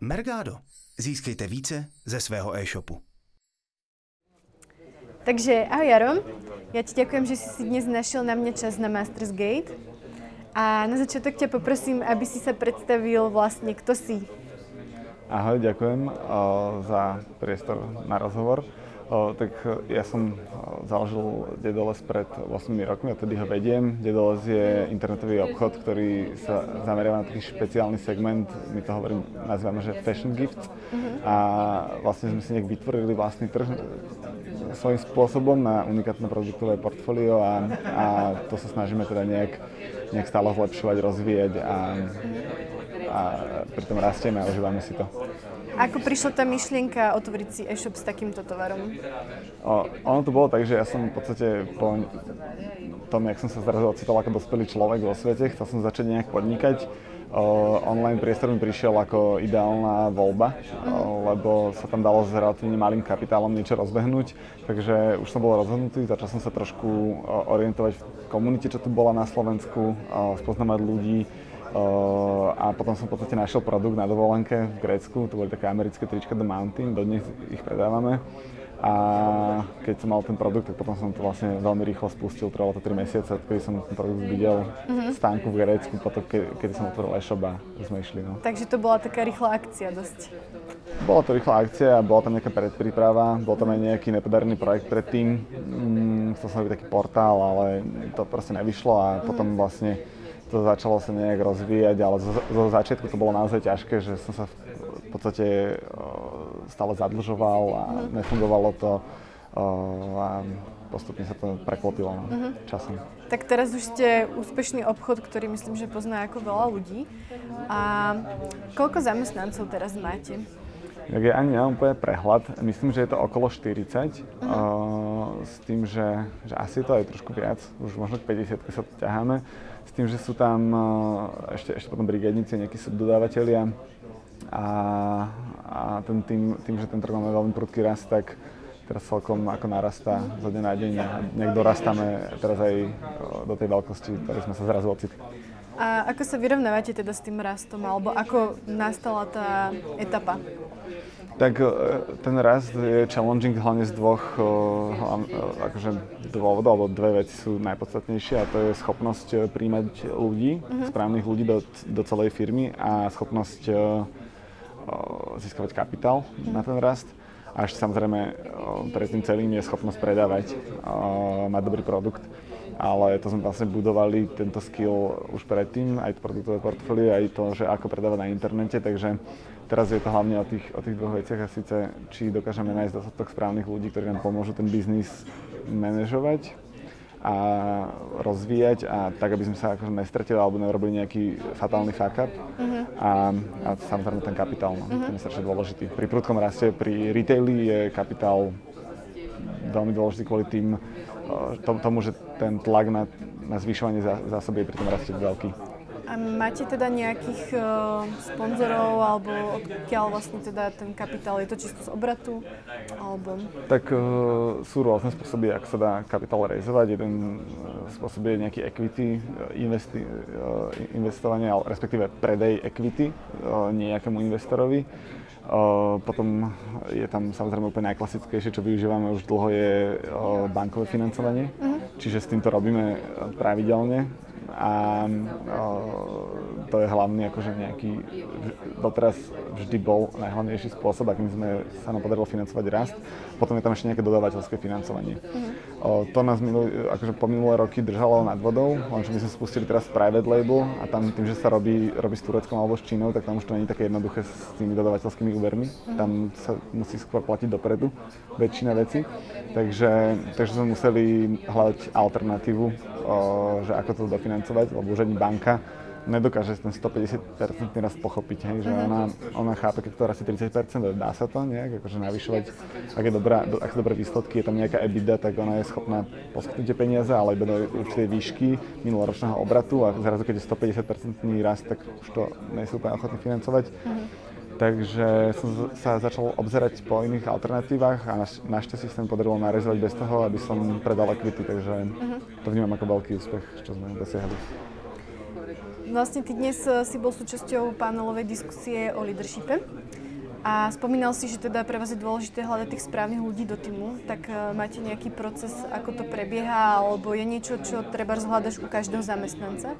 Mergado. Získejte více ze svého e-shopu. Takže ahoj Jaro, ja ti ďakujem, že si si dnes našiel na mňa čas na Masters Gate. A na začiatok ťa poprosím, aby si sa predstavil vlastne, kto si. Ahoj, ďakujem uh, za priestor na rozhovor. Tak ja som založil Dedoles pred 8 rokmi a tedy ho vediem. Dedoles je internetový obchod, ktorý sa zameriava na taký špeciálny segment, my to hovorím, nazývame, že fashion gifts. A vlastne sme si nejak vytvorili vlastný trh svojím spôsobom na unikátne produktové portfólio a, a to sa snažíme teda nejak, nejak stále zlepšovať, rozvíjať a, a pritom rastieme a užívame si to. Ako prišla tá myšlienka otvoriť si e-shop s takýmto tovarom? O, ono to bolo tak, že ja som v podstate po tom, jak som sa zrazu ocitol ako dospelý človek vo svete, chcel som začať nejak podnikať online priestor mi prišiel ako ideálna voľba, lebo sa tam dalo s relatívne malým kapitálom niečo rozbehnúť, takže už som bol rozhodnutý, začal som sa trošku orientovať v komunite, čo tu bola na Slovensku, spoznávať ľudí, a potom som v podstate našiel produkt na dovolenke v Grécku, to boli také americké trička The Mountain, dodnes ich predávame. A keď som mal ten produkt, tak potom som to vlastne veľmi rýchlo spustil, trvalo to 3 mesiace, odkedy som ten produkt videl mm-hmm. v stánku v Grécku, potom ke, kedy som otvoril e-shop a sme išli. No. Takže to bola taká rýchla akcia dosť. Bola to rýchla akcia bola tam nejaká predpríprava, bol tam aj nejaký nepodarený projekt predtým. Mm, chcel som robiť taký portál, ale to proste nevyšlo a mm-hmm. potom vlastne to začalo sa nejak rozvíjať, ale zo, zo začiatku to bolo naozaj ťažké, že som sa v, v podstate stále zadlžoval a uh-huh. nefungovalo to a postupne sa to preklopilo no, uh-huh. časom. Tak teraz už ste úspešný obchod, ktorý myslím, že pozná ako veľa ľudí. A koľko zamestnancov teraz máte? Tak ja ani nemám úplne prehľad. Myslím, že je to okolo 40. Uh-huh. Uh, s tým, že, že asi to aj trošku viac. Už možno k 50 sa ťaháme. S tým, že sú tam uh, ešte, ešte potom brigádnici, nejakí subdodávateľia a, a ten tým, tým, že ten trh máme veľmi prudký rast, tak teraz celkom ako narastá zo dňa na deň a nejak dorastáme teraz aj do tej veľkosti, ktorej sme sa zrazu ocitli. A ako sa vyrovnávate teda s tým rastom, alebo ako nastala tá etapa? Tak e, ten rast je challenging hlavne z dvoch e, akože dôvodov, alebo dve veci sú najpodstatnejšie a to je schopnosť príjmať ľudí, uh-huh. správnych ľudí do, do celej firmy a schopnosť získavať kapitál na ten rast. A ešte samozrejme pred tým celým je schopnosť predávať, mať dobrý produkt. Ale to sme vlastne budovali tento skill už predtým, aj to produktové portfólio, aj to, že ako predávať na internete, takže teraz je to hlavne o tých, o tých dvoch veciach a síce, či dokážeme nájsť dostatok správnych ľudí, ktorí nám pomôžu ten biznis manažovať a rozvíjať a tak, aby sme sa akože nestretili alebo nerobili nejaký fatálny fuck up. Uh-huh. A, a samozrejme ten kapitál, no, uh-huh. ten je strašne dôležitý. Pri prudkom raste, pri retaili je kapitál veľmi dôležitý kvôli tým, tomu, že ten tlak na, na zvyšovanie zásoby je pri tom raste veľký. A máte teda nejakých uh, sponzorov, alebo odkiaľ vlastne teda ten kapitál, je to čisto z obratu? Alebo... Tak uh, sú rôzne spôsoby, ako sa dá kapitál realizovať. Jeden spôsob je nejaký equity investi, uh, investovanie, ale respektíve predej equity uh, nejakému investorovi. Uh, potom je tam samozrejme úplne najklasickejšie, čo využívame už dlho, je uh, bankové financovanie. Uh-huh. Čiže s týmto robíme pravidelne a to je hlavný akože nejaký, doteraz vždy bol najhlavnejší spôsob, akým sme sa nám podarilo financovať rast. Potom je tam ešte nejaké dodávateľské financovanie. O, to nás minulý, akože po minulé roky držalo nad vodou, lenže my sme spustili teraz private label a tam tým, že sa robí, robí s Tureckom alebo s Čínou, tak tam už to nie je také jednoduché s tými dodávateľskými úvermi. Tam sa musí skôr platiť dopredu väčšina veci. Takže, takže sme museli hľadať alternatívu, že ako to dofinancovať, lebo už ani banka nedokáže ten 150% raz pochopiť, hej, že ona, ona chápe, keď to rastie 30%, dá sa to nejak, akože navyšovať, ak, je dobrá, ak sú dobré výsledky, je tam nejaká EBITDA, tak ona je schopná poskytnúť tie peniaze, ale iba do určitej výšky minuloročného obratu a zrazu, keď je 150% rast, tak už to nie sú úplne ochotní financovať. Uh-huh. Takže som sa začal obzerať po iných alternatívach a našťastie sa mi podarilo narezovať bez toho, aby som predal equity, takže uh-huh. to vnímam ako veľký úspech, čo sme dosiahli. vlastne ty dnes eh, si bol súčasťou panelovej diskusie o leadershipe. A spomínal si, že teda pre vás je dôležité hľadať tých správnych ľudí do týmu, tak uh, máte nejaký proces, ako to prebieha, alebo je niečo, čo treba zhľadaš u každého zamestnanca?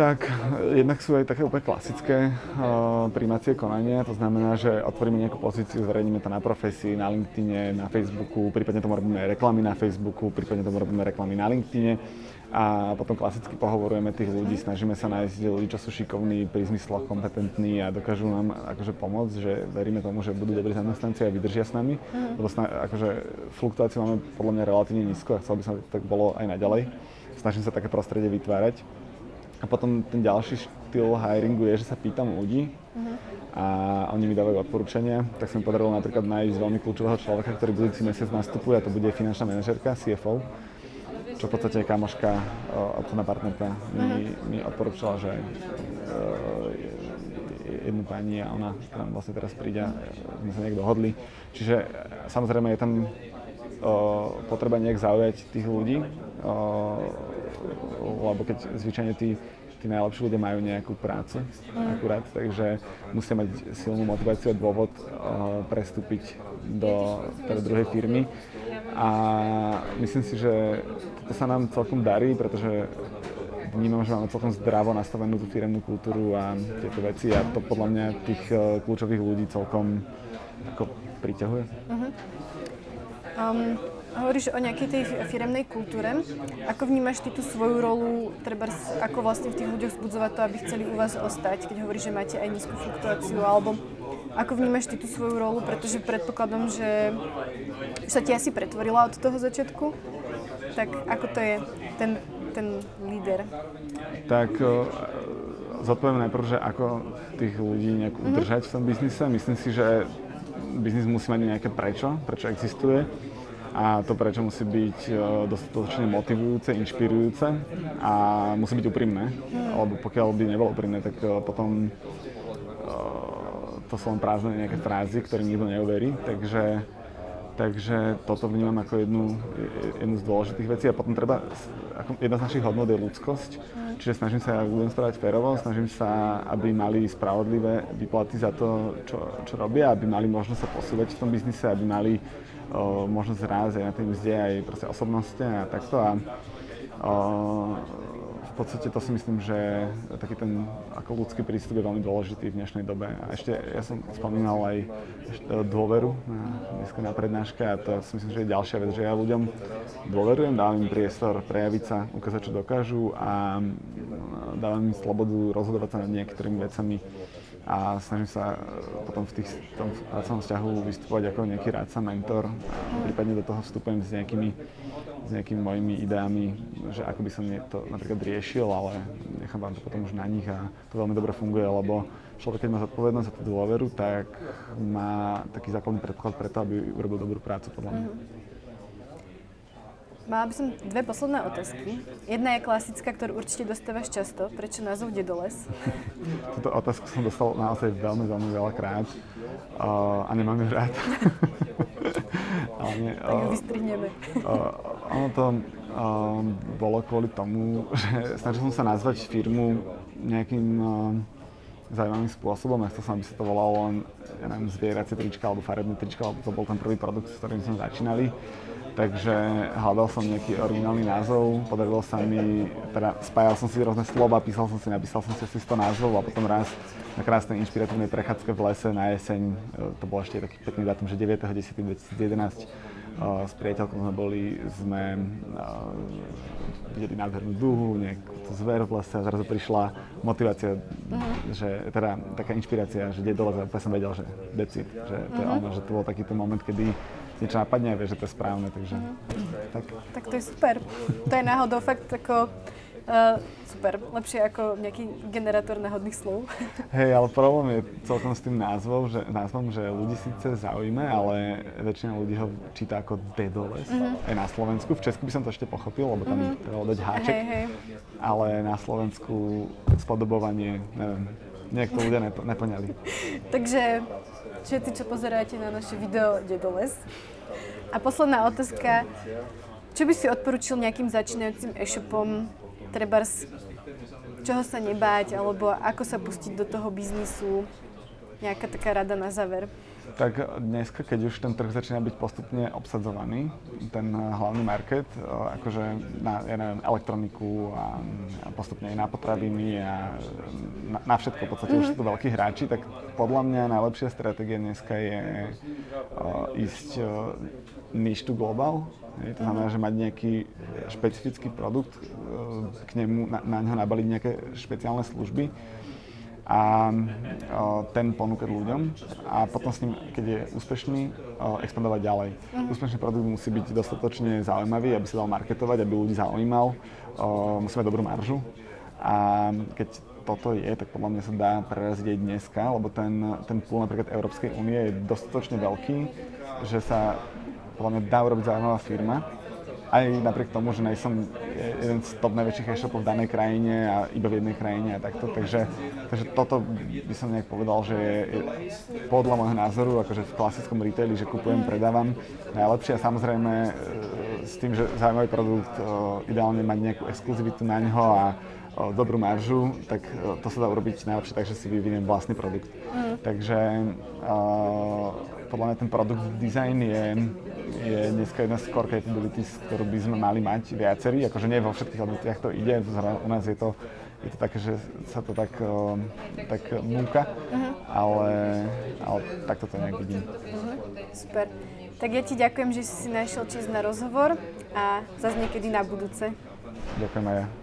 Tak jednak sú aj také úplne klasické uh, príjmacie konania, to znamená, že otvoríme nejakú pozíciu, zverejníme to na profesii, na LinkedIne, na Facebooku, prípadne tomu robíme reklamy na Facebooku, prípadne tomu robíme reklamy na LinkedIne a potom klasicky pohovorujeme tých ľudí, snažíme sa nájsť ľudí, čo sú šikovní, pri zmysloch kompetentní a dokážu nám akože pomôcť, že veríme tomu, že budú dobrí zamestnanci a vydržia s nami, mm. lebo sna- akože fluktuáciu máme podľa mňa relatívne nízko a chcel by som, aby to tak bolo aj naďalej. Snažím sa také prostredie vytvárať. A potom ten ďalší štýl hiringu je, že sa pýtam ľudí mm. a oni mi dávajú odporúčania. Tak sa mi podarilo napríklad nájsť veľmi kľúčového človeka, ktorý budúci mesiac nastupuje a to bude finančná manažerka, CFO čo v podstate kamoška, obchodná partnerka mi, mi odporúčala, že jednu pani a ona tam vlastne teraz príde, sme sa nejak dohodli. Čiže samozrejme je tam potreba nejak zaujať tých ľudí, lebo keď zvyčajne tí, tí najlepší ľudia majú nejakú prácu akurát, takže musia mať silnú motiváciu a dôvod prestúpiť do teda druhej firmy. A myslím si, že to sa nám celkom darí, pretože vnímam, že máme celkom zdravo nastavenú tú firemnú kultúru a tieto veci a to podľa mňa tých uh, kľúčových ľudí celkom ako priťahuje. Uh-huh. Um, hovoríš o nejakej tej firemnej kultúre. Ako vnímaš ty tú svoju rolu, treba ako vlastne v tých ľuďoch vzbudzovať to, aby chceli u vás ostať, keď hovoríš, že máte aj nízku fluktuáciu, alebo ako vnímaš ty tú svoju rolu, pretože predpokladám, že sa ti asi pretvorila od toho začiatku? Tak ako to je, ten, ten líder? Tak zodpoviem najprv, že ako tých ľudí nejak mm-hmm. udržať v tom biznise. Myslím si, že biznis musí mať nejaké prečo, prečo existuje a to prečo musí byť dostatočne motivujúce, inšpirujúce a musí byť úprimné, lebo pokiaľ by nebolo úprimné, tak potom to sú len prázdne nejaké frázy, ktorým nikto neuverí, takže Takže toto vnímam ako jednu, jednu z dôležitých vecí. A potom treba, ako jedna z našich hodnot je ľudskosť, čiže snažím sa ľuďom správať férovo, snažím sa, aby mali spravodlivé výplaty za to, čo, čo robia, aby mali možnosť sa posúvať v tom biznise, aby mali o, možnosť na tej mzde, aj proste osobnosti a takto. A, o, podstate to si myslím, že taký ten ako ľudský prístup je veľmi dôležitý v dnešnej dobe. A ešte ja som spomínal aj dôveru na, dneska na prednáške a to si myslím, že je ďalšia vec, že ja ľuďom dôverujem, dávam im priestor prejaviť sa, ukázať, čo dokážu a dávam im slobodu rozhodovať sa nad niektorými vecami a snažím sa potom v, tých, v tom pracovnom vzťahu vystupovať ako nejaký rádca, mentor. Prípadne do toho vstupujem s nejakými s nejakými mojimi ideami, že ako by som to napríklad riešil, ale nechám vám to potom už na nich a to veľmi dobre funguje, lebo človek, keď má zodpovednosť za tú dôveru, tak má taký základný predklad preto, aby urobil dobrú prácu, podľa mňa. Mala by som dve posledné otázky. Jedna je klasická, ktorú určite dostávaš často. Prečo názov Dedoles? Túto otázku som dostal naozaj veľmi, veľmi veľa krát uh, a nemám ju rád. Ale nie, tak ju vystrihneme. Uh, ono to um, bolo kvôli tomu, že snažil som sa nazvať firmu nejakým um, zaujímavým spôsobom. Ja chcel som, aby sa to volalo len, ja neviem, zvieracie trička alebo farebné trička, alebo to bol ten prvý produkt, s ktorým sme začínali. Takže hľadal som nejaký originálny názov, podarilo sa mi, teda spájal som si rôzne slova, písal som si, napísal som si asi 100 názvov a potom raz na krásnej inšpiratívnej prechádzke v lese na jeseň, e, to bol ešte taký pekný dátum, že 9.10.2011, s priateľkou sme boli, sme videli nádhernú duhu, nejakú zver v lese a zrazu prišla motivácia, uh-huh. že teda taká inšpirácia, že kde dole, a som vedel, že decid, že to uh-huh. ono, že to bol taký ten moment, kedy niečo napadne a vieš, že to je správne, takže uh-huh. tak. Tak to je super. To je náhodou fakt ako Uh, super, lepšie ako nejaký generátor náhodných slov. Hej, ale problém je celkom s tým názvom, že, názvom, že ľudí síce zaujíme, ale väčšina ľudí ho číta ako Dedoles, mm-hmm. aj na Slovensku. V Česku by som to ešte pochopil, lebo tam mm-hmm. trebalo dať háček. Hej, hej. Ale na Slovensku spodobovanie, neviem, nejak to ľudia nepo, nepoňali. Takže všetci, čo pozeráte na naše video Dedoles. A posledná otázka. Čo by si odporučil nejakým začínajúcim e-shopom, trebárs čoho sa nebáť, alebo ako sa pustiť do toho biznisu. Nejaká taká rada na záver. Tak dneska, keď už ten trh začína byť postupne obsadzovaný, ten hlavný market, e, akože na, ja neviem, elektroniku a, a postupne aj na potraviny a na, na všetko, v podstate mm-hmm. už sú to veľkí hráči, tak podľa mňa najlepšia stratégia dneska je uh, ísť uh, niche to global, to znamená, že mať nejaký špecifický produkt, uh, k nemu, na, na ňo nabaliť nejaké špeciálne služby a o, ten ponúkať ľuďom a potom s ním, keď je úspešný, o, expandovať ďalej. Uh-huh. Úspešný produkt musí byť dostatočne zaujímavý, aby sa dal marketovať, aby ľudí zaujímal, o, musí mať dobrú maržu a keď toto je, tak podľa mňa sa dá preraziť aj dneska, lebo ten, ten pool napríklad Európskej únie je dostatočne veľký, že sa podľa mňa dá urobiť zaujímavá firma. Aj napriek tomu, že nejsem jeden z top najväčších e-shopov v danej krajine a iba v jednej krajine a takto, takže, takže toto by som nejak povedal, že je, je podľa môjho názoru, akože v klasickom retaili, že kupujem, predávam najlepšie a samozrejme e, s tým, že zaujímavý produkt, e, ideálne mať nejakú exkluzivitu na ňo a dobrú maržu, tak to sa dá urobiť najlepšie tak, že si vyviniem vlastný produkt. Mm. Takže podľa mňa ten produkt design je, je dneska jedna z core capabilities, ktorú by sme mali mať viacerí. Akože nie vo všetkých odvetviach to ide, u nás je to, je to také, že sa to tak, tak múka, uh-huh. ale, ale takto to nejak vidím. Uh-huh. Super. Tak ja ti ďakujem, že si našiel čas na rozhovor a zase niekedy na budúce. Ďakujem aj ja.